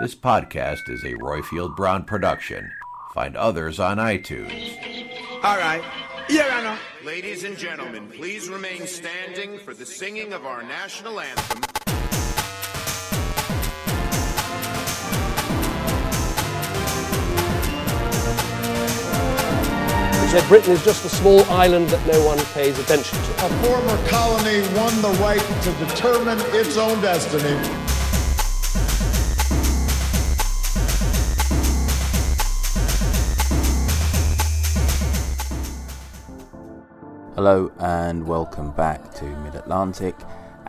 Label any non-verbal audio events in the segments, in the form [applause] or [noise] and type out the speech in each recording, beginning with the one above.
This podcast is a Roifield Brown production. Find others on iTunes. All right. Your Honor. Ladies and gentlemen, please remain standing for the singing of our national anthem. He said Britain is just a small island that no one pays attention to. A former colony won the right to determine its own destiny. Hello and welcome back to Mid Atlantic.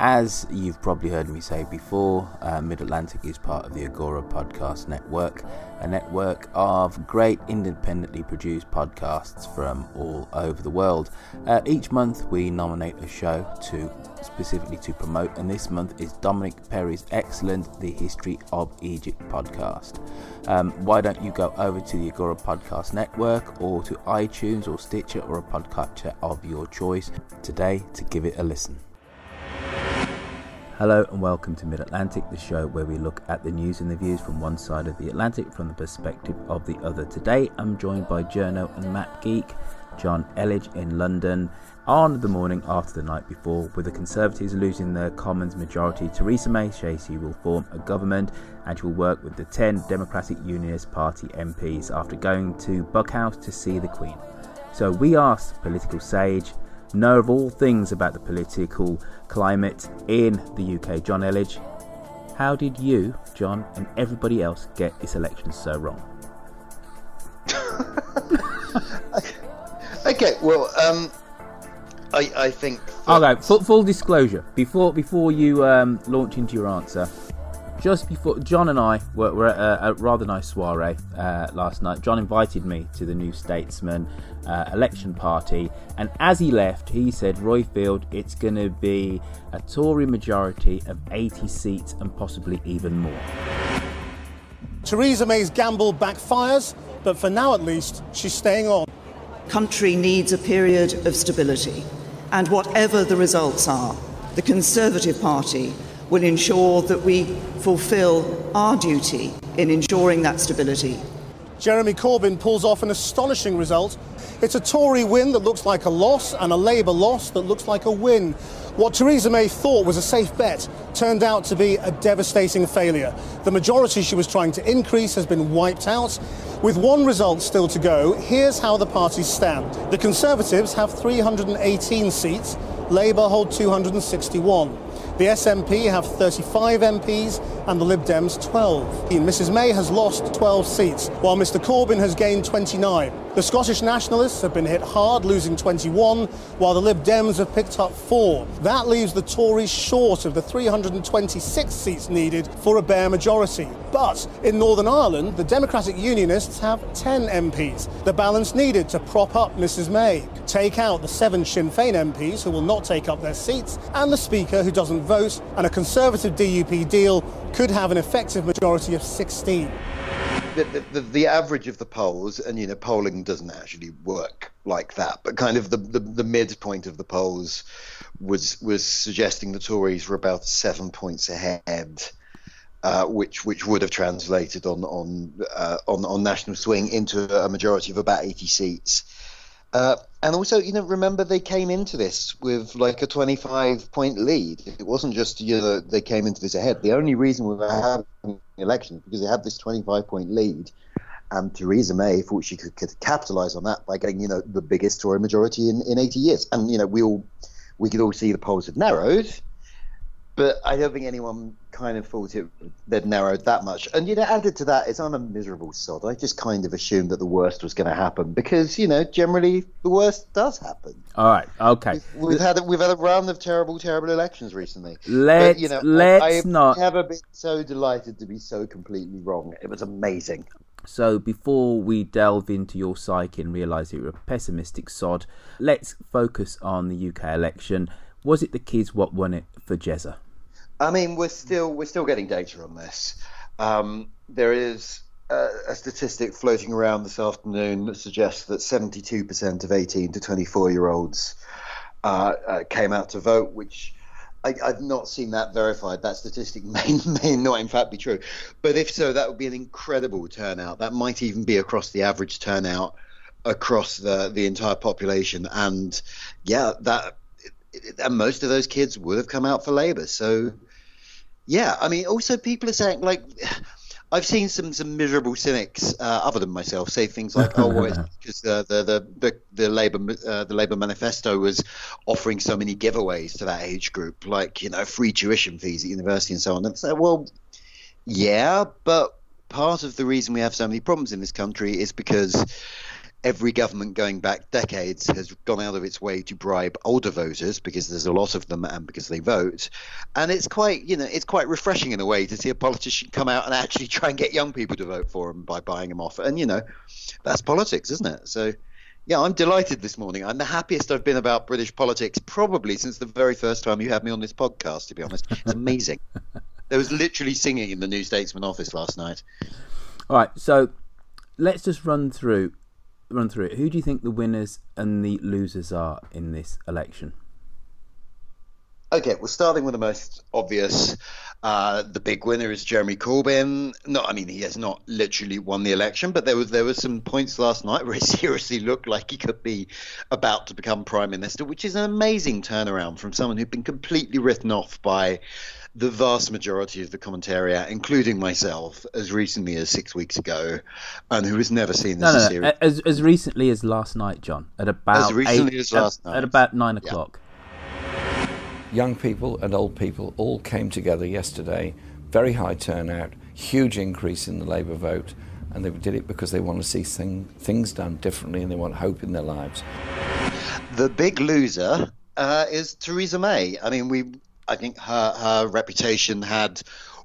As you've probably heard me say before, uh, Mid Atlantic is part of the Agora Podcast Network, a network of great independently produced podcasts from all over the world. Uh, each month we nominate a show to specifically to promote, and this month is Dominic Perry's excellent The History of Egypt podcast. Um, why don't you go over to the Agora Podcast Network or to iTunes or Stitcher or a podcatcher of your choice today to give it a listen? Hello and welcome to Mid Atlantic, the show where we look at the news and the views from one side of the Atlantic from the perspective of the other. Today I'm joined by Journo and Map Geek, John Elledge in London, on the morning after the night before, with the Conservatives losing their Commons majority, Theresa May says she will form a government and she will work with the 10 Democratic Unionist Party MPs after going to Buckhouse to see the Queen. So we asked political sage, know of all things about the political climate in the UK, John Elledge. How did you, John, and everybody else get this election so wrong? [laughs] okay, well, um, I, I think. Okay, full, full disclosure before before you um, launch into your answer. Just before John and I were, were at a, a, rather nice soiree uh, last night. John invited me to the New Statesman uh, election party, and as he left, he said, "Roifield, it's going to be a Tory majority of 80 seats and possibly even more." Theresa May's gamble backfires, but for now at least, she's staying on. Country needs a period of stability. And whatever the results are, the Conservative Party will ensure that we fulfil our duty in ensuring that stability. Jeremy Corbyn pulls off an astonishing result. It's a Tory win that looks like a loss and a Labour loss that looks like a win. What Theresa May thought was a safe bet turned out to be a devastating failure. The majority she was trying to increase has been wiped out. With one result still to go, here's how the parties stand. The Conservatives have 318 seats, Labour hold 261. The SNP have 35 MPs and the Lib Dems 12. Mrs May has lost 12 seats, while Mr Corbyn has gained 29. The Scottish Nationalists have been hit hard, losing 21, while the Lib Dems have picked up four. That leaves the Tories short of the 326 seats needed for a bare majority. But in Northern Ireland, the Democratic Unionists have 10 MPs, the balance needed to prop up Mrs May. Take out the seven Sinn Féin MPs who will not take up their seats, and the Speaker who doesn't vote, and a Conservative DUP deal could have an effective majority of 16. The, the, the, average of the polls, and you know, polling doesn't actually work like that, but kind of the, the, the midpoint of the polls was was suggesting the Tories were about seven points ahead, uh, which which would have translated on on uh, on on national swing into a majority of about eighty seats. Uh, and also, you know, remember they came into this with like a 25 point lead. It wasn't just, you know, they came into this ahead. The only reason we were having the election because they had this 25 point lead. And Theresa May thought she could, could capitalize on that by getting, you know, the biggest Tory majority in, in 80 years. And, you know, we all, we could all see the polls had narrowed but I don't think anyone kind of thought it they'd narrowed that much. And you know, added to that is I'm a miserable sod. I just kind of assumed that the worst was going to happen because you know generally the worst does happen. All right, okay. We've, we've had a, we've had a round of terrible, terrible elections recently. Let's but, you know, let's I, I've not. never been so delighted to be so completely wrong. It was amazing. So before we delve into your psyche and realise you're a pessimistic sod, let's focus on the UK election. Was it the kids what won it for Jezza? I mean, we're still we're still getting data on this. Um, there is a, a, statistic floating around this afternoon that suggests that 72% of 18 to 24 year olds uh, uh, came out to vote, which I, have not seen that verified. That statistic [laughs] may, may not, in fact, be true. But if so, that would be an incredible turnout. That might even be across the average turnout across the the entire population. And yeah, that and most of those kids would have come out for Labour. So, yeah, I mean, also people are saying like. I've seen some some miserable cynics, uh, other than myself, say things like, "Oh, well, [laughs] because uh, the, the the the Labour uh, the Labour manifesto was offering so many giveaways to that age group, like you know, free tuition fees at university and so on." And so, well, yeah, but part of the reason we have so many problems in this country is because every government going back decades has gone out of its way to bribe older voters because there's a lot of them and because they vote. And it's quite you know it's quite refreshing in a way to see a politician come out and actually try and get young people to vote for him by buying them off. And you know that's politics isn't it? So yeah i'm delighted this morning. I'm the happiest i've been about british politics probably since the very first time you had me on this podcast to be honest. It's amazing. [laughs] There was literally singing in the new statesman office last night. All right so let's just run through run through it. Who do you think the winners and the losers are in this election? Okay, well, starting with the most obvious, uh, the big winner is Jeremy Corbyn. No, I mean he has not literally won the election, but there was there were some points last night [laughs] where he seriously looked like he could be about to become prime minister, which is an amazing turnaround from someone who'd been completely written off by the vast majority of the commentariat, including myself, as recently as six weeks ago, and who has never seen this no, no, series. As, as recently as last night, John, at about as recently eight, as last at, night, at about nine o'clock. Young people and old people all came together yesterday. Very high turnout, huge increase in the Labour vote, and they did it because they want to see thing, things done differently and they want hope in their lives. The big loser uh, is Theresa May. I mean, we I think her her reputation had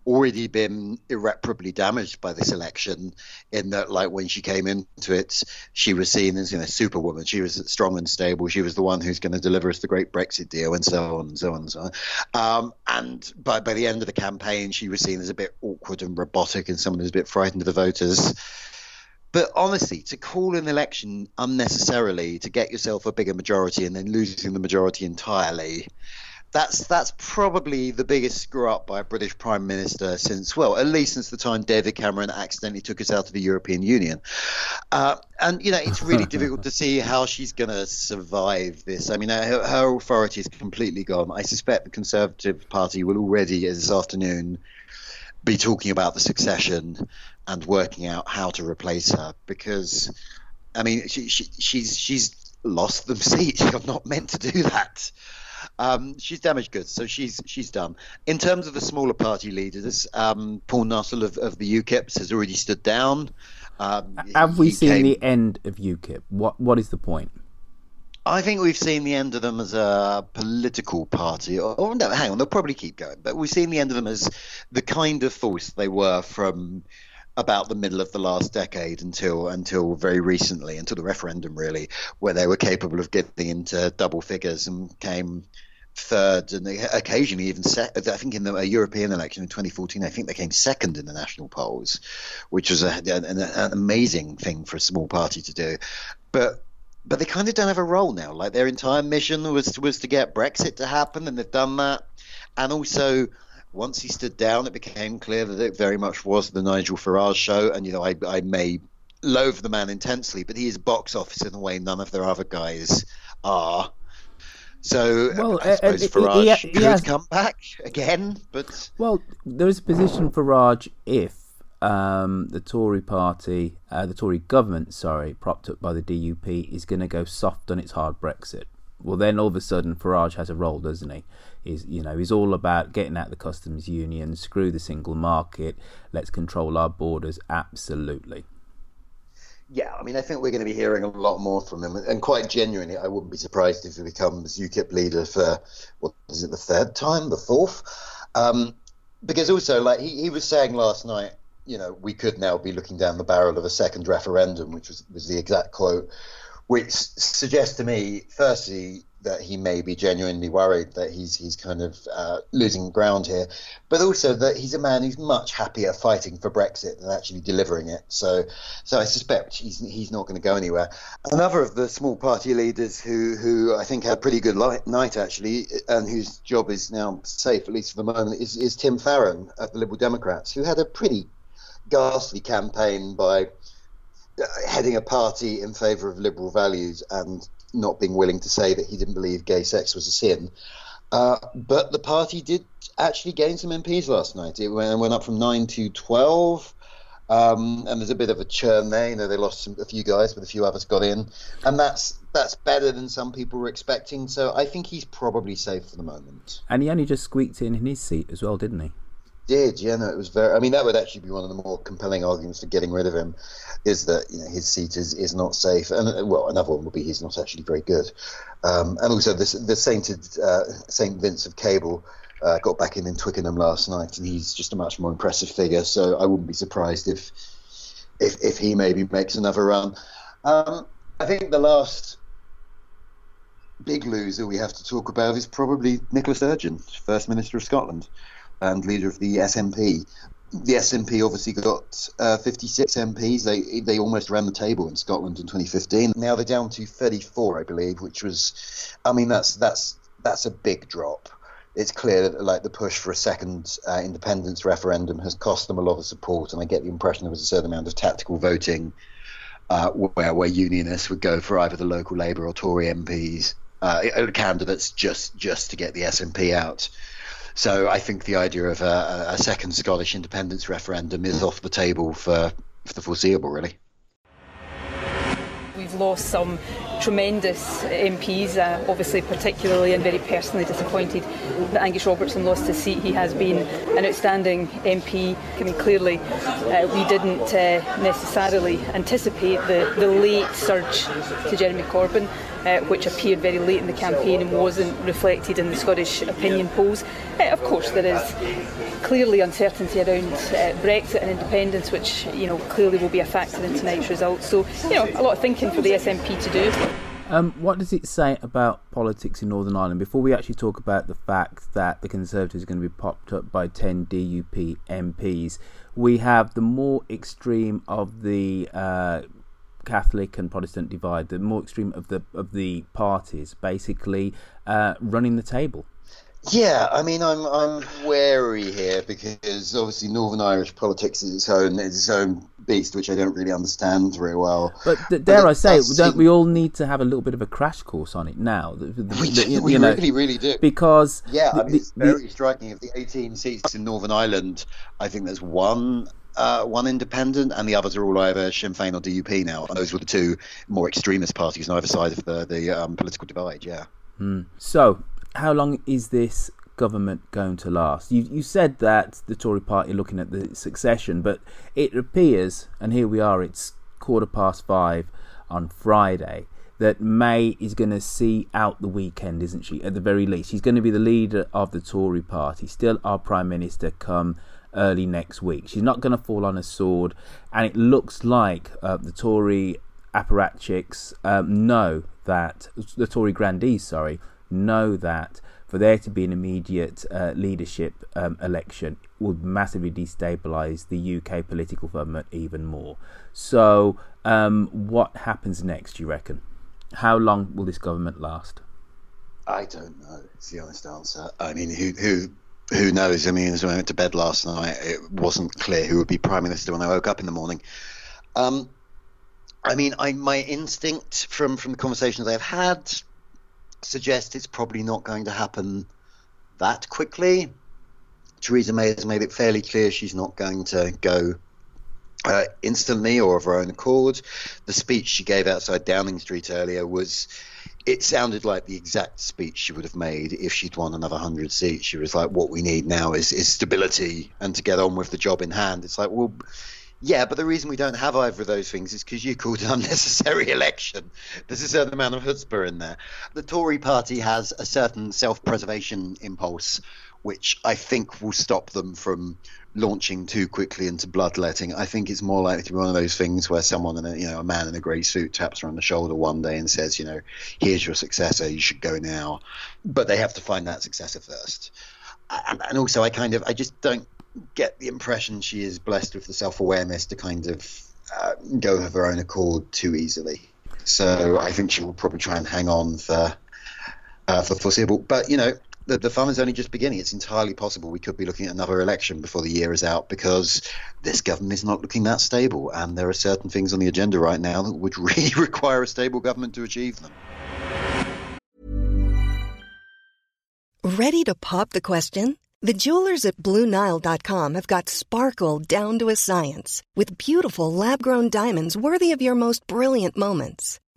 already been irreparably damaged by this election in that like when she came into it she was seen as you know superwoman. She was strong and stable. She was the one who's going to deliver us the great brexit deal and so on and so on and so on. Um, and by, by the end of the campaign she was seen as a bit awkward and robotic and someone who's a bit frightened of the voters. But honestly, to call an election unnecessarily to get yourself a bigger majority and then losing the majority entirely, that's that's probably the biggest screw up by a British Prime Minister since well, at least since the time David Cameron accidentally took us out of the European Union. Uh, and you know, it's really [laughs] difficult to see how she's going to survive this. I mean, her, her authority is completely gone. I suspect the Conservative Party will already this afternoon be talking about the succession and working out how to replace her because. I mean, she, she, she's she's lost them [laughs] seats. You're not meant to do that. Um, she's damaged goods, so she's she's done. In terms of the smaller party leaders, um, Paul Nuttall of, of the UKIP has already stood down. Um, Have we seen came- the end of UKIP? What What is the point? I think we've seen the end of them as a political party. Or, or no, hang on, they'll probably keep going. But we've seen the end of them as the kind of force they were from about the middle of the last decade until until very recently, until the referendum, really, where they were capable of getting into double figures and came third and they occasionally even se- I think in the European election in 2014, I think they came second in the national polls, which was a, an, an amazing thing for a small party to do. But but they kind of don't have a role now. Like their entire mission was was to get Brexit to happen, and they've done that. And also, once he stood down, it became clear that it very much was the Nigel Farage show. And you know, I I may loathe the man intensely, but he is box office in a way none of their other guys are. So Well, I uh, suppose uh, Farage he- he could has- come back again, but Well, there is a position for Raj if um, the Tory party, uh, the Tory government, sorry, propped up by the DUP, is going to go soft on its hard Brexit. Well, then all of a sudden Farage has a role, doesn't he? He's, you know, he's all about getting out the customs union, screw the single market, let's control our borders. Absolutely. Yeah, I mean, I think we're going to be hearing a lot more from him, and quite genuinely, I wouldn't be surprised if he becomes UKIP leader for what is it, the third time, the fourth? Um, because also, like he, he was saying last night, you know, we could now be looking down the barrel of a second referendum, which was was the exact quote, which suggests to me, firstly, that he may be genuinely worried that he's he's kind of uh, losing ground here, but also that he's a man who's much happier fighting for Brexit than actually delivering it. So, so I suspect he's he's not going to go anywhere. Another of the small party leaders who who I think had a pretty good li- night actually, and whose job is now safe at least for the moment, is is Tim Farron of the Liberal Democrats, who had a pretty ghastly campaign by uh, heading a party in favour of liberal values and not being willing to say that he didn't believe gay sex was a sin. Uh, but the party did actually gain some MPs last night. It went, went up from nine to twelve, um, and there's a bit of a churn there. You know, they lost some, a few guys, but a few others got in, and that's that's better than some people were expecting. So I think he's probably safe for the moment. And he only just squeaked in in his seat as well, didn't he? Did, yeah, no, it was very. I mean, that would actually be one of the more compelling arguments for getting rid of him, is that you know his seat is, is not safe, and uh, well, another one would be he's not actually very good, um, and also this the sainted uh, Saint Vince of Cable uh, got back in in Twickenham last night, and he's just a much more impressive figure. So I wouldn't be surprised if if if he maybe makes another run. Um, I think the last big loser we have to talk about is probably Nicola Sturgeon, First Minister of Scotland and leader of the SNP. The SNP obviously got uh, 56 MPs. They they almost ran the table in Scotland in 2015. Now they're down to 34, I believe, which was, I mean, that's that's that's a big drop. It's clear that like the push for a second uh, independence referendum has cost them a lot of support, and I get the impression there was a certain amount of tactical voting uh, where where unionists would go for either the local Labour or Tory MPs uh, candidates just just to get the SNP out. So I think the idea of a, a second Scottish independence referendum is off the table for, for the foreseeable, really. We've lost some tremendous MPs, uh, obviously particularly and very personally disappointed that Angus Robertson lost his seat. He has been an outstanding MP. I mean, clearly uh, we didn't uh, necessarily anticipate the, the late surge to Jeremy Corbyn. Uh, which appeared very late in the campaign and wasn't reflected in the Scottish opinion polls. Uh, of course, there is clearly uncertainty around uh, Brexit and independence, which you know clearly will be a factor in tonight's results. So, you know, a lot of thinking for the SNP to do. Um, what does it say about politics in Northern Ireland? Before we actually talk about the fact that the Conservatives are going to be popped up by 10 DUP MPs, we have the more extreme of the uh, Catholic and Protestant divide, the more extreme of the of the parties, basically uh, running the table. Yeah, I mean, I'm I'm wary here because obviously Northern Irish politics is its own is its own beast, which I don't really understand very well. But th- dare I say, don't we all need to have a little bit of a crash course on it now? The, the, [laughs] we, the, do, we know, really, really do. Because yeah, I mean, it's very striking. Of the 18 seats in Northern Ireland, I think there's one uh, one independent, and the others are all either Sinn Féin or DUP now. And those were the two more extremist parties on either side of the the um, political divide. Yeah. Mm. So, how long is this government going to last? You you said that the Tory Party are looking at the succession, but it appears, and here we are, it's quarter past five on Friday. That May is going to see out the weekend, isn't she? At the very least, she's going to be the leader of the Tory Party, still our prime minister come early next week. She's not going to fall on a sword, and it looks like uh, the Tory apparatchiks um, know that the Tory grandees, sorry, know that for there to be an immediate uh, leadership um, election would massively destabilise the UK political firmament even more. So, um, what happens next? Do you reckon? How long will this government last? I don't know. It's the honest answer. I mean, who who who knows? I mean, as I went to bed last night, it wasn't clear who would be prime minister when I woke up in the morning. Um, I mean, I my instinct from from the conversations I've had suggests it's probably not going to happen that quickly. Theresa May has made it fairly clear she's not going to go uh, instantly or of her own accord. The speech she gave outside Downing Street earlier was. It sounded like the exact speech she would have made if she'd won another hundred seats. She was like, "What we need now is is stability and to get on with the job in hand." It's like, well, yeah, but the reason we don't have either of those things is because you called [laughs] an unnecessary election. There's a certain amount of chutzpah in there. The Tory party has a certain self-preservation impulse, which I think will stop them from launching too quickly into bloodletting. I think it's more likely to be one of those things where someone in a you know a man in a grey suit taps her on the shoulder one day and says, you know, here's your successor, you should go now. But they have to find that successor first. And, and also, I kind of I just don't get the impression she is blessed with the self awareness to kind of uh, go of her own accord too easily. So I think she will probably try and hang on for uh, for foreseeable. But you know, the, the fun is only just beginning. It's entirely possible we could be looking at another election before the year is out because this government is not looking that stable, and there are certain things on the agenda right now that would [laughs] really require a stable government to achieve them. Ready to pop the question? The jewelers at BlueNile.com have got sparkle down to a science with beautiful lab grown diamonds worthy of your most brilliant moments.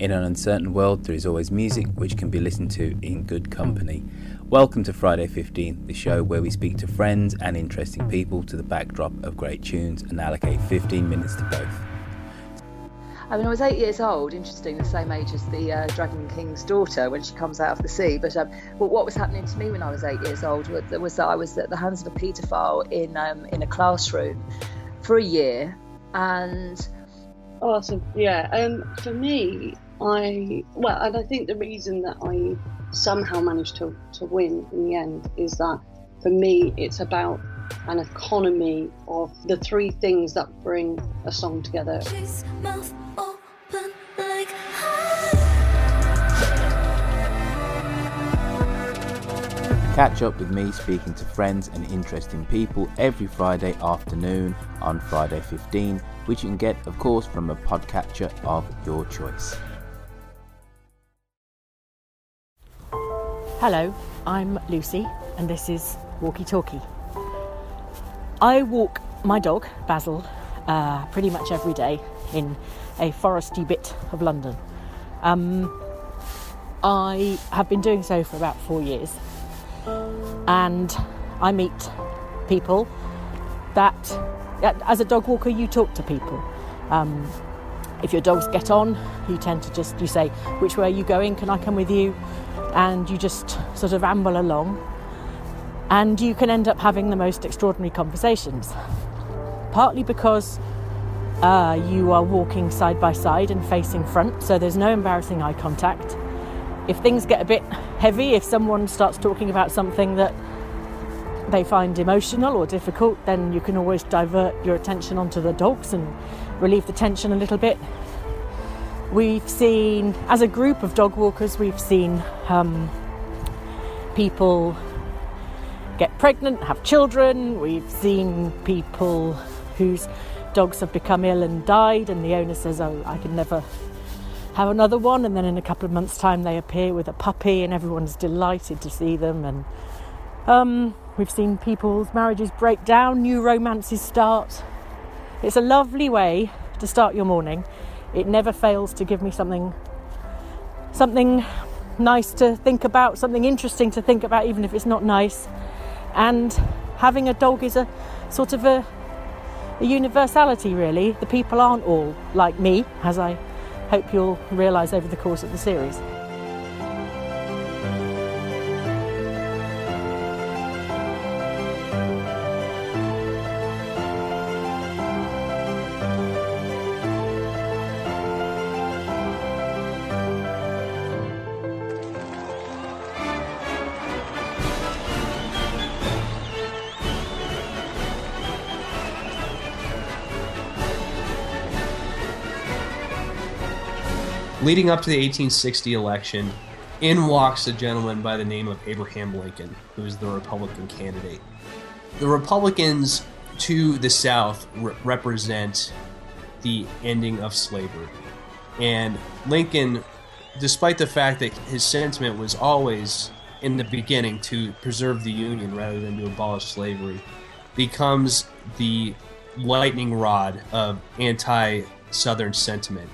In an uncertain world, there is always music which can be listened to in good company. Welcome to Friday 15, the show where we speak to friends and interesting people to the backdrop of great tunes and allocate 15 minutes to both. I mean, I was eight years old, interesting, the same age as the uh, Dragon King's daughter when she comes out of the sea. But, um, but what was happening to me when I was eight years old was, was that I was at the hands of a paedophile in, um, in a classroom for a year. And. Oh, so yeah. Um, for me, I well, and I think the reason that I somehow managed to, to win in the end is that for me it's about an economy of the three things that bring a song together. Catch up with me speaking to friends and interesting people every Friday afternoon on Friday 15, which you can get, of course, from a podcatcher of your choice. Hello, I'm Lucy, and this is Walkie Talkie. I walk my dog, Basil, uh, pretty much every day in a foresty bit of London. Um, I have been doing so for about four years, and I meet people that, as a dog walker, you talk to people. Um, if your dogs get on, you tend to just you say, "Which way are you going? Can I come with you?" And you just sort of amble along, and you can end up having the most extraordinary conversations. Partly because uh, you are walking side by side and facing front, so there's no embarrassing eye contact. If things get a bit heavy, if someone starts talking about something that they find emotional or difficult, then you can always divert your attention onto the dogs and relieve the tension a little bit. We've seen, as a group of dog walkers, we've seen um, people get pregnant, have children. We've seen people whose dogs have become ill and died, and the owner says, Oh, I can never have another one. And then in a couple of months' time, they appear with a puppy, and everyone's delighted to see them. And um, we've seen people's marriages break down, new romances start. It's a lovely way to start your morning. It never fails to give me something something nice to think about, something interesting to think about, even if it's not nice. And having a dog is a sort of a, a universality, really. The people aren't all like me, as I hope you'll realise over the course of the series. Leading up to the 1860 election, in walks a gentleman by the name of Abraham Lincoln, who is the Republican candidate. The Republicans to the South re- represent the ending of slavery. And Lincoln, despite the fact that his sentiment was always in the beginning to preserve the Union rather than to abolish slavery, becomes the lightning rod of anti Southern sentiment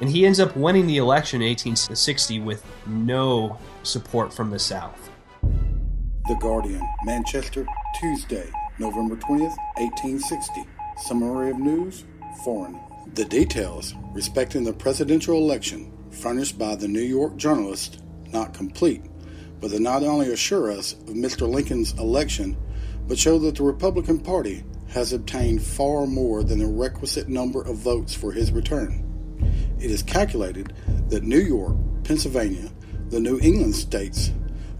and he ends up winning the election in 1860 with no support from the South. The Guardian, Manchester, Tuesday, November 20th, 1860. Summary of news, foreign. The details respecting the presidential election furnished by the New York journalist not complete, but they not only assure us of Mr. Lincoln's election, but show that the Republican Party has obtained far more than the requisite number of votes for his return. It is calculated that New York, Pennsylvania, the New England states,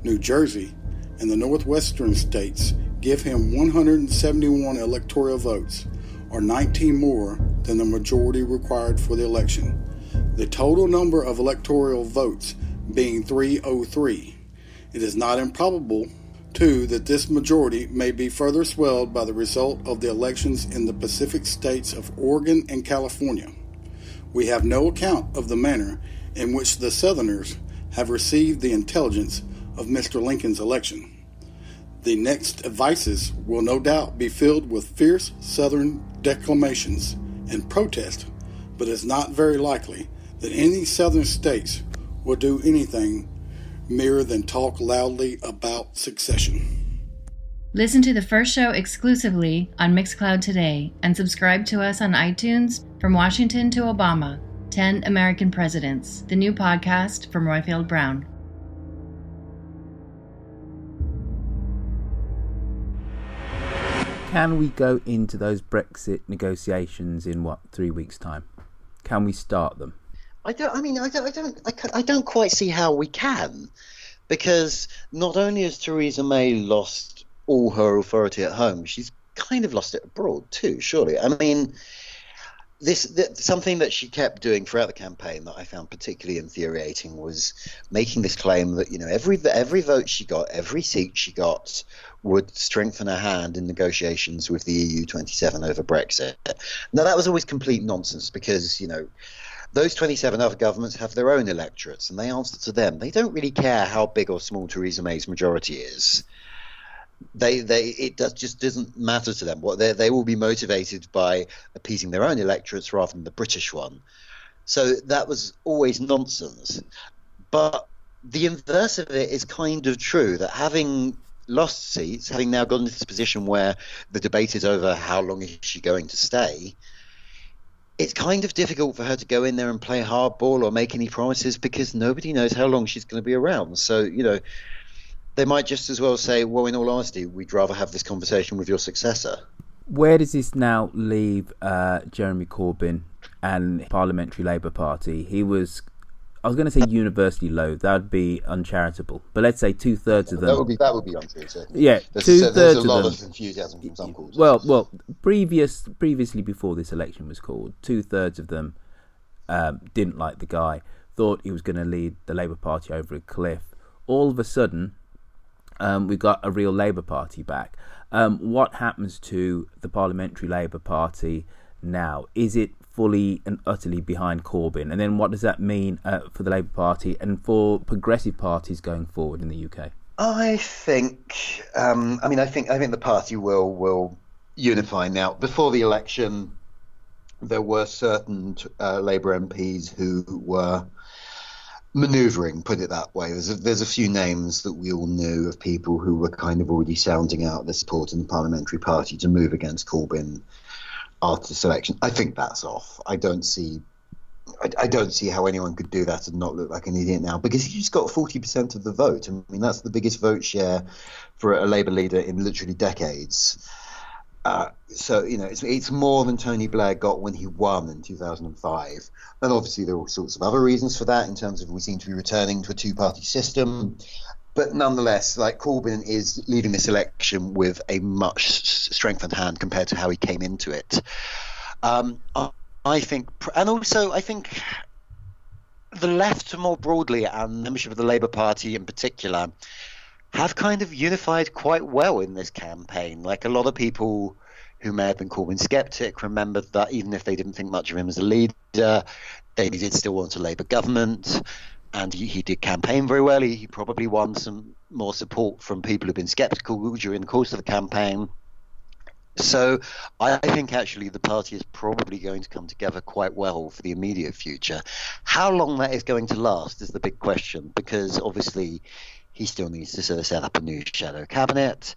New Jersey, and the Northwestern states give him 171 electoral votes, or 19 more than the majority required for the election. The total number of electoral votes being 303. It is not improbable, too, that this majority may be further swelled by the result of the elections in the Pacific states of Oregon and California we have no account of the manner in which the Southerners have received the intelligence of Mr. Lincoln's election. The next advices will no doubt be filled with fierce Southern declamations and protest, but it's not very likely that any Southern states will do anything mere than talk loudly about secession. Listen to the first show exclusively on Mixcloud today and subscribe to us on iTunes from Washington to Obama 10 American Presidents, the new podcast from Roifield Brown. Can we go into those Brexit negotiations in what, three weeks' time? Can we start them? I don't. I mean, I don't. I don't. I, I don't quite see how we can, because not only has Theresa May lost all her authority at home, she's kind of lost it abroad too. Surely, I mean, this, something that she kept doing throughout the campaign that I found particularly infuriating was making this claim that you know every every vote she got, every seat she got would strengthen her hand in negotiations with the EU 27 over Brexit. Now that was always complete nonsense because you know those 27 other governments have their own electorates and they answer to them. They don't really care how big or small Theresa May's majority is they they it does just doesn't matter to them. What they they will be motivated by appeasing their own electorates rather than the British one. So that was always nonsense. But the inverse of it is kind of true that having lost seats, having now gone into this position where the debate is over how long is she going to stay, it's kind of difficult for her to go in there and play hardball or make any promises because nobody knows how long she's going to be around. So, you know, they might just as well say, well, in all honesty, we'd rather have this conversation with your successor. Where does this now leave uh, Jeremy Corbyn and Parliamentary Labour Party? He was, I was going to say universally low. That would be uncharitable. But let's say two thirds of them. That would be that would be untrue. Yeah, two thirds there's a lot of, of enthusiasm from some quarters. Well, well, previous previously before this election was called, two thirds of them um, didn't like the guy, thought he was going to lead the Labour Party over a cliff. All of a sudden, um, we've got a real Labour Party back. Um, what happens to the Parliamentary Labour Party now? Is it fully and utterly behind Corbyn? And then what does that mean uh, for the Labour Party and for progressive parties going forward in the UK? I think, um, I mean, I think, I think the party will will unify now. Before the election, there were certain uh, Labour MPs who were manoeuvring, put it that way. There's a, there's a few names that we all knew of people who were kind of already sounding out their support in the parliamentary party to move against Corbyn after the selection. I think that's off. I don't see. I, I don't see how anyone could do that and not look like an idiot now because he's got 40% of the vote. I mean, that's the biggest vote share for a Labour leader in literally decades. Uh, so you know it's it's more than Tony Blair got when he won in 2005, and obviously there are all sorts of other reasons for that in terms of we seem to be returning to a two-party system, but nonetheless, like Corbyn is leaving this election with a much strengthened hand compared to how he came into it. Um, I think, and also I think the left more broadly and membership of the Labour Party in particular have kind of unified quite well in this campaign. Like a lot of people who may have been Corbyn skeptic remembered that even if they didn't think much of him as a leader, they did still want a Labour government. And he, he did campaign very well. He, he probably won some more support from people who've been skeptical during the course of the campaign. So I think actually the party is probably going to come together quite well for the immediate future. How long that is going to last is the big question because obviously he still needs to sort of set up a new shadow cabinet.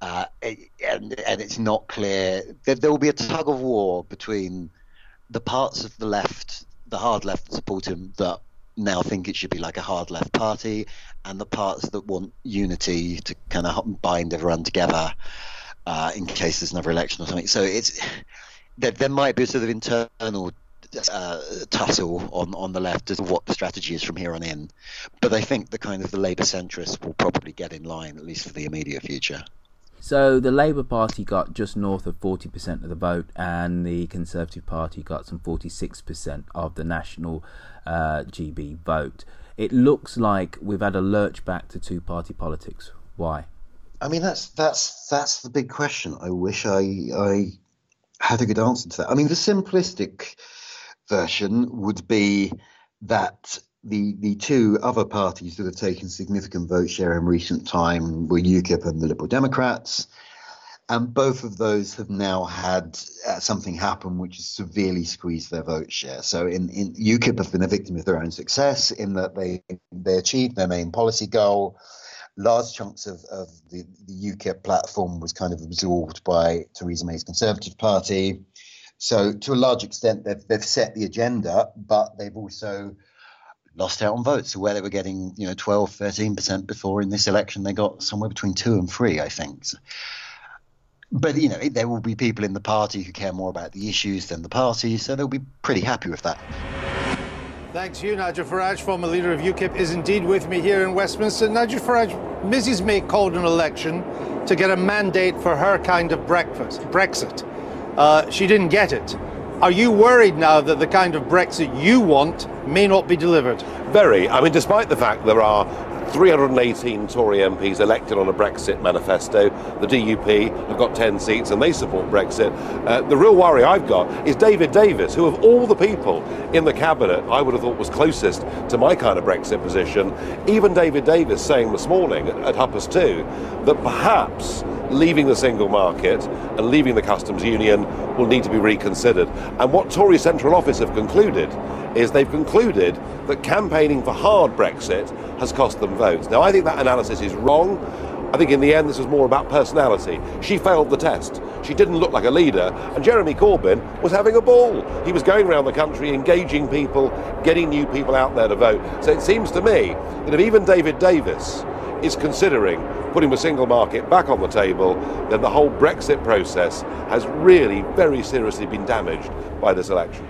Uh, and, and it's not clear. There, there will be a tug of war between the parts of the left, the hard left that support him, that now think it should be like a hard left party, and the parts that want unity to kind of bind everyone together uh, in case there's another election or something. So it's there, there might be a sort of internal uh, tussle on, on the left as to what the strategy is from here on in. But I think the kind of the Labour centrists will probably get in line, at least for the immediate future. So the Labour Party got just north of 40% of the vote, and the Conservative Party got some 46% of the national uh, GB vote. It looks like we've had a lurch back to two-party politics. Why? I mean, that's that's that's the big question. I wish I I had a good answer to that. I mean, the simplistic version would be that the the two other parties that have taken significant vote share in recent time were UKIP and the Liberal Democrats. And both of those have now had uh, something happen which has severely squeezed their vote share. So, in, in UKIP have been a victim of their own success in that they they achieved their main policy goal. Large chunks of, of the, the UKIP platform was kind of absorbed by Theresa May's Conservative Party. So to a large extent, they've, they've set the agenda, but they've also lost out on votes. So where they were getting, you know, 12, 13% before in this election, they got somewhere between two and three, I think. So, but, you know, there will be people in the party who care more about the issues than the party, so they'll be pretty happy with that. Thanks you, Nigel Farage, former leader of UKIP, is indeed with me here in Westminster. Nigel Farage, Mrs May called an election to get a mandate for her kind of breakfast, Brexit. Uh, she didn't get it. Are you worried now that the kind of Brexit you want may not be delivered? Very. I mean, despite the fact there are 318 Tory MPs elected on a Brexit manifesto. The DUP have got 10 seats and they support Brexit. Uh, the real worry I've got is David Davis, who, of all the people in the cabinet, I would have thought was closest to my kind of Brexit position. Even David Davis saying this morning at Huppers 2 that perhaps leaving the single market and leaving the customs union will need to be reconsidered. And what Tory Central Office have concluded is they've concluded that campaigning for hard Brexit has cost them votes. Now, I think that analysis is wrong. I think in the end this was more about personality. She failed the test. She didn't look like a leader, and Jeremy Corbyn was having a ball. He was going around the country engaging people, getting new people out there to vote. So it seems to me that if even David Davis is considering putting the single market back on the table, then the whole Brexit process has really very seriously been damaged by this election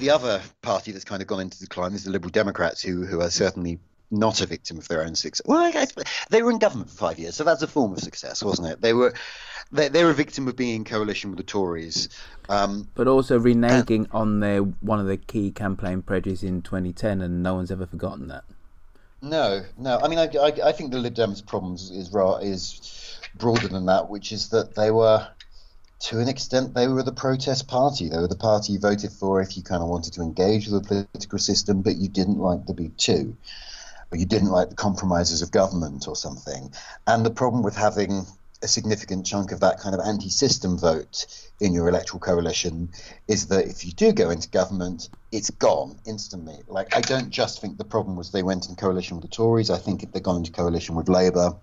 the other party that's kind of gone into decline is the Liberal Democrats, who who are certainly not a victim of their own success. Well, guess, they were in government for five years, so that's a form of success, wasn't it? They were they, they were a victim of being in coalition with the Tories, um, but also reneging on their one of the key campaign pledges in 2010, and no one's ever forgotten that. No, no. I mean, I, I, I think the Lib Dems' problems is is broader than that, which is that they were, to an extent, they were the protest party. They were the party you voted for if you kind of wanted to engage with the political system, but you didn't like the big two, or you didn't like the compromises of government or something. And the problem with having a significant chunk of that kind of anti-system vote in your electoral coalition is that if you do go into government, it's gone instantly. Like I don't just think the problem was they went in coalition with the Tories. I think if they'd gone into coalition with Labour,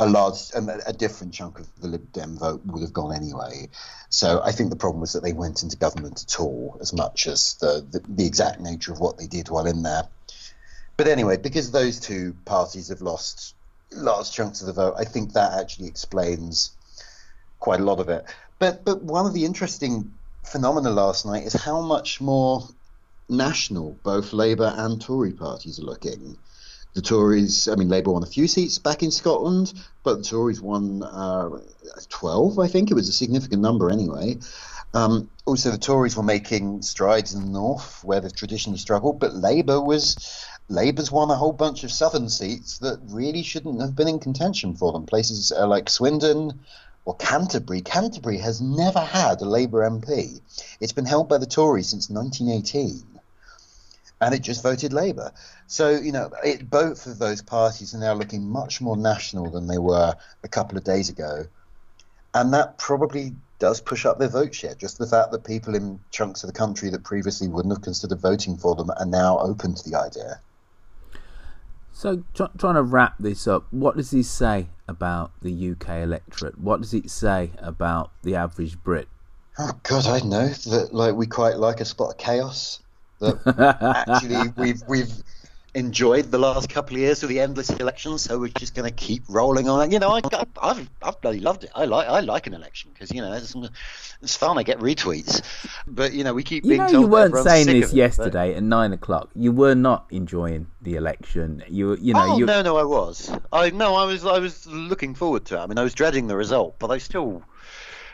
a large, um, and a different chunk of the Lib Dem vote would have gone anyway. So I think the problem was that they went into government at all, as much as the, the, the exact nature of what they did while in there. But anyway, because those two parties have lost large chunks of the vote. I think that actually explains quite a lot of it. But but one of the interesting phenomena last night is how much more national both Labour and Tory parties are looking. The Tories, I mean, Labour won a few seats back in Scotland, but the Tories won uh, 12, I think. It was a significant number anyway. Um, also, the Tories were making strides in the north where they've traditionally struggled, but Labour was Labour's won a whole bunch of southern seats that really shouldn't have been in contention for them. Places uh, like Swindon or Canterbury. Canterbury has never had a Labour MP. It's been held by the Tories since 1918. And it just voted Labour. So, you know, it, both of those parties are now looking much more national than they were a couple of days ago. And that probably does push up their vote share. Just the fact that people in chunks of the country that previously wouldn't have considered voting for them are now open to the idea. So, try, trying to wrap this up, what does he say about the UK electorate? What does it say about the average Brit? Oh God, I know that like we quite like a spot of chaos. That [laughs] actually we've we've enjoyed the last couple of years of the endless elections, so we're just going to keep rolling on. You know, I, have I've bloody loved it. I like I like an election because you know it's, it's fun. I get retweets, but you know we keep. You know, you weren't saying this yesterday but... at nine o'clock. You were not enjoying the election. You you know. Oh you... no, no, I was. I no, I was. I was looking forward to it. I mean, I was dreading the result, but I still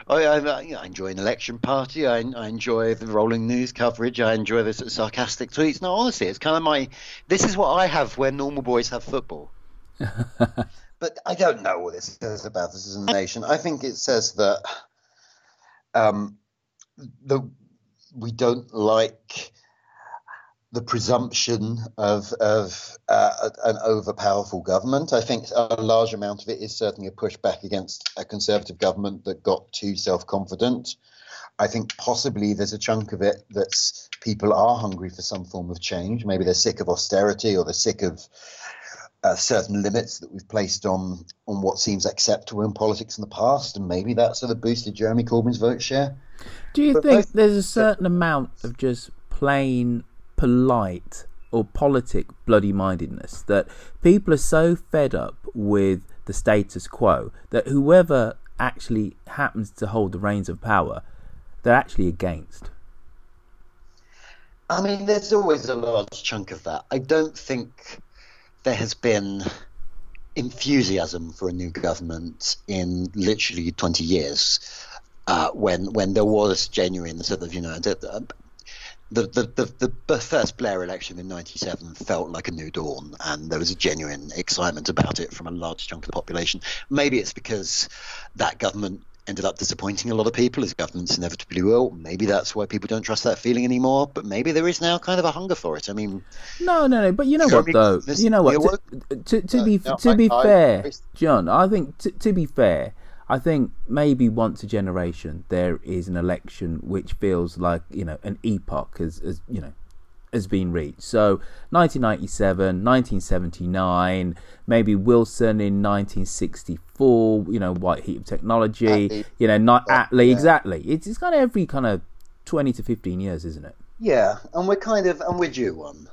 I, I, I, enjoy an election party. I, I, enjoy the rolling news coverage. I enjoy the sarcastic tweets. No, honestly, it's kind of my. This is what I have where normal boys have football. [laughs] but I don't know what this says about us as a nation. I think it says that um, the we don't like the presumption of of uh, an overpowerful government. I think a large amount of it is certainly a pushback against a conservative government that got too self confident. I think possibly there's a chunk of it that's people are hungry for some form of change. Maybe they're sick of austerity or they're sick of uh, certain limits that we've placed on on what seems acceptable in politics in the past, and maybe that sort of boosted Jeremy Corbyn's vote share. Do you but think both, there's a certain amount of just plain polite or politic bloody mindedness that people are so fed up with the status quo that whoever actually happens to hold the reins of power, they're actually against. I mean, there's always a large chunk of that. I don't think there has been enthusiasm for a new government in literally 20 years. Uh, when when there was genuine sort of you know the, the, the, the, first Blair election in 97 felt like a new dawn, and there was a genuine excitement about it from a large chunk of the population. Maybe it's because that government ended up disappointing a lot of people, as governments inevitably will. Maybe that's why people don't trust that feeling anymore, but maybe there is now kind of a hunger for it. I mean. No, no, no, but you know what, though? You know what? To, to, to, be, no, to be I, fair, I, Jonn, I think, to, to be fair, I think maybe once a generation there is an election which feels like you know an epoch has, has you know has been reached. So 1997, 1979, maybe Wilson in 1964. You know, white heat of technology. You know, not yeah. exactly. It's it's kind of every kind of 20 to 15 years, isn't it? Yeah, and we're kind of and we're due one.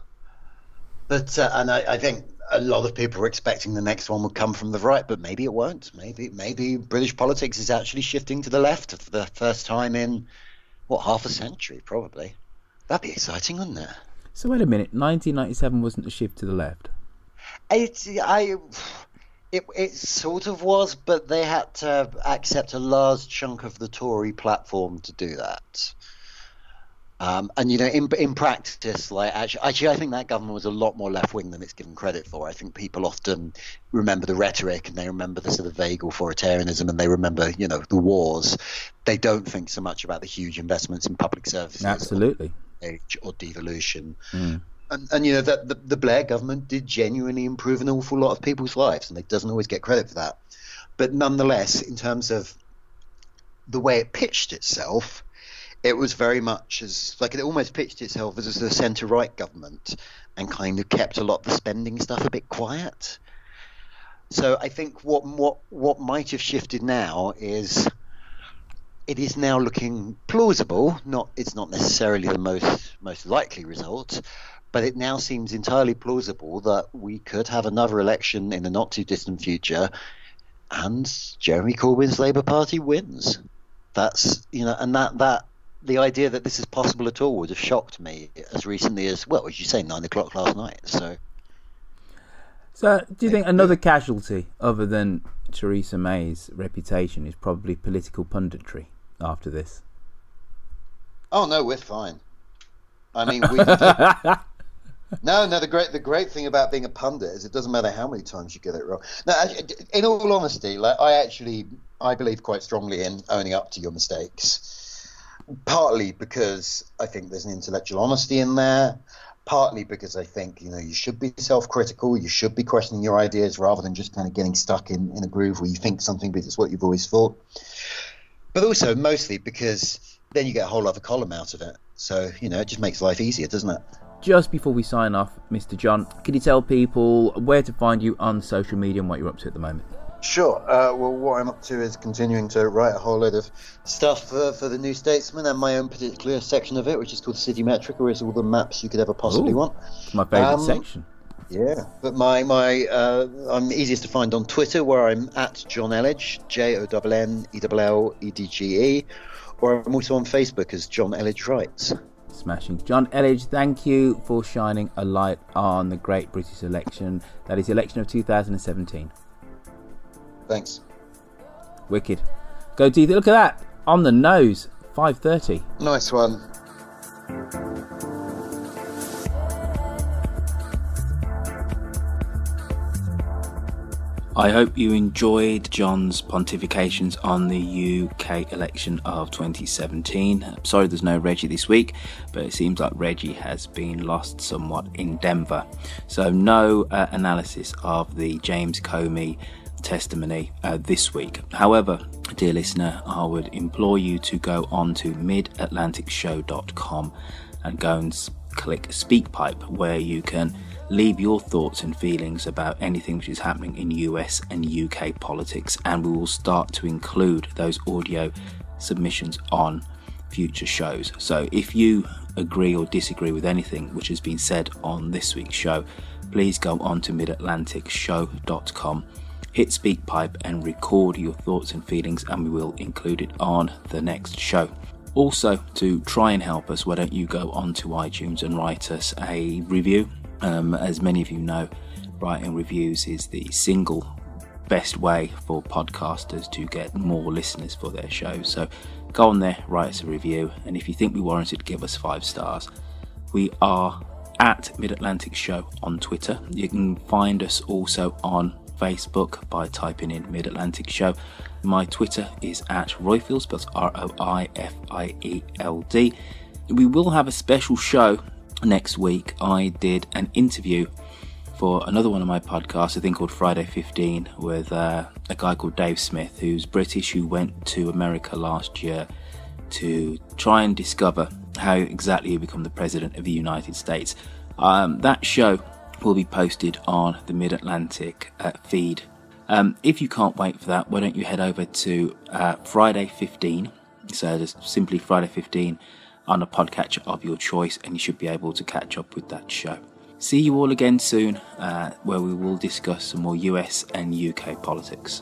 But uh, and I, I think a lot of people were expecting the next one would come from the right, but maybe it won't. Maybe maybe British politics is actually shifting to the left for the first time in what half a century, probably. That'd be exciting, wouldn't it? So wait a minute, 1997 wasn't a shift to the left. It, I, it, it sort of was, but they had to accept a large chunk of the Tory platform to do that. Um, and you know, in in practice, like actually, actually, I think that government was a lot more left wing than it's given credit for. I think people often remember the rhetoric and they remember the sort of vague authoritarianism and they remember, you know, the wars. They don't think so much about the huge investments in public services, Absolutely. or, age or devolution. Mm. And, and you know that the, the Blair government did genuinely improve an awful lot of people's lives, and it doesn't always get credit for that. But nonetheless, in terms of the way it pitched itself, it was very much as like it almost pitched itself as a centre right government and kind of kept a lot of the spending stuff a bit quiet. So I think what what what might have shifted now is it is now looking plausible. Not it's not necessarily the most most likely result, but it now seems entirely plausible that we could have another election in the not too distant future, and Jeremy Corbyn's Labour Party wins. That's you know, and that that the idea that this is possible at all would have shocked me as recently as well, as you say, nine o'clock last night. So, So, do you think another casualty other than Theresa May's reputation is probably political punditry after this? oh no, we're fine. I mean, we. [laughs] no, no. The great, the great thing about being a pundit is it doesn't matter how many times you get it wrong. Now, in all honesty, like I actually, I believe quite strongly in owning up to your mistakes. Partly because I think there's an intellectual honesty in there. Partly because I think you know you should be self-critical. You should be questioning your ideas rather than just kind of getting stuck in, in a groove where you think something because it's what you've always thought. But also mostly because then you get a whole other column out of it. So you know it just makes life easier, doesn't it? Just before we sign off, Mr. Jonn, can you tell people where to find you on social media and what you're up to at the moment? Sure. Uh, well, what I'm up to is continuing to write a whole load of stuff for, for the New Statesman and my own particular section of it, which is called City Metric, where it's all the maps you could ever possibly Ooh, want. My favourite Um, section. Yeah, but my my uh, I'm easiest to find on Twitter, where I'm at Jonn Elledge, J O N N E L L E D G E, or I'm also on Facebook as Jonn Elledge Writes. Smashing. Jonn Elledge, thank you for shining a light on the great British election. That is the election of 2017. Thanks. Wicked. Go Teeth. Look at that. On the nose. 5.30. Nice one. I hope you enjoyed Jonn's pontifications on the UK election of 2017. Sorry there's no Reggie this week, but it seems like Reggie has been lost somewhat in Denver. So, no uh, analysis of the James Comey testimony uh, this week. However, dear listener, I would implore you to go on to midatlanticshow.com and go and click SpeakPipe, where you can leave your thoughts and feelings about anything which is happening in US and UK politics, and we will start to include those audio submissions on future shows. So if you agree or disagree with anything which has been said on this week's show, please go on to midatlanticshow.com, hit SpeakPipe, and record your thoughts and feelings, and we will include it on the next show. Also, to try and help us, why don't you go onto iTunes and write us a review? Um, as many of you know, writing reviews is the single best way for podcasters to get more listeners for their shows. So go on there, write us a review, and if you think we warranted, give us five stars. We are at Mid Atlantic Show on Twitter. You can find us also on Facebook by typing in Mid Atlantic Show. My Twitter is at Roifield, spelled R O I F I E L D. We will have a special show next week. I did an interview for another one of my podcasts, a thing called Friday 15, with uh, a guy called Dave Smith, who's British, who went to America last year to try and discover how exactly you become the President of the United States. Um, that show will be posted on the Mid Atlantic uh, feed. Um, if you can't wait for that, why don't you head over to uh, Friday 15? So just simply Friday 15 on a podcatcher of your choice, and you should be able to catch up with that show. See you all again soon, uh, where we will discuss some more US and UK politics.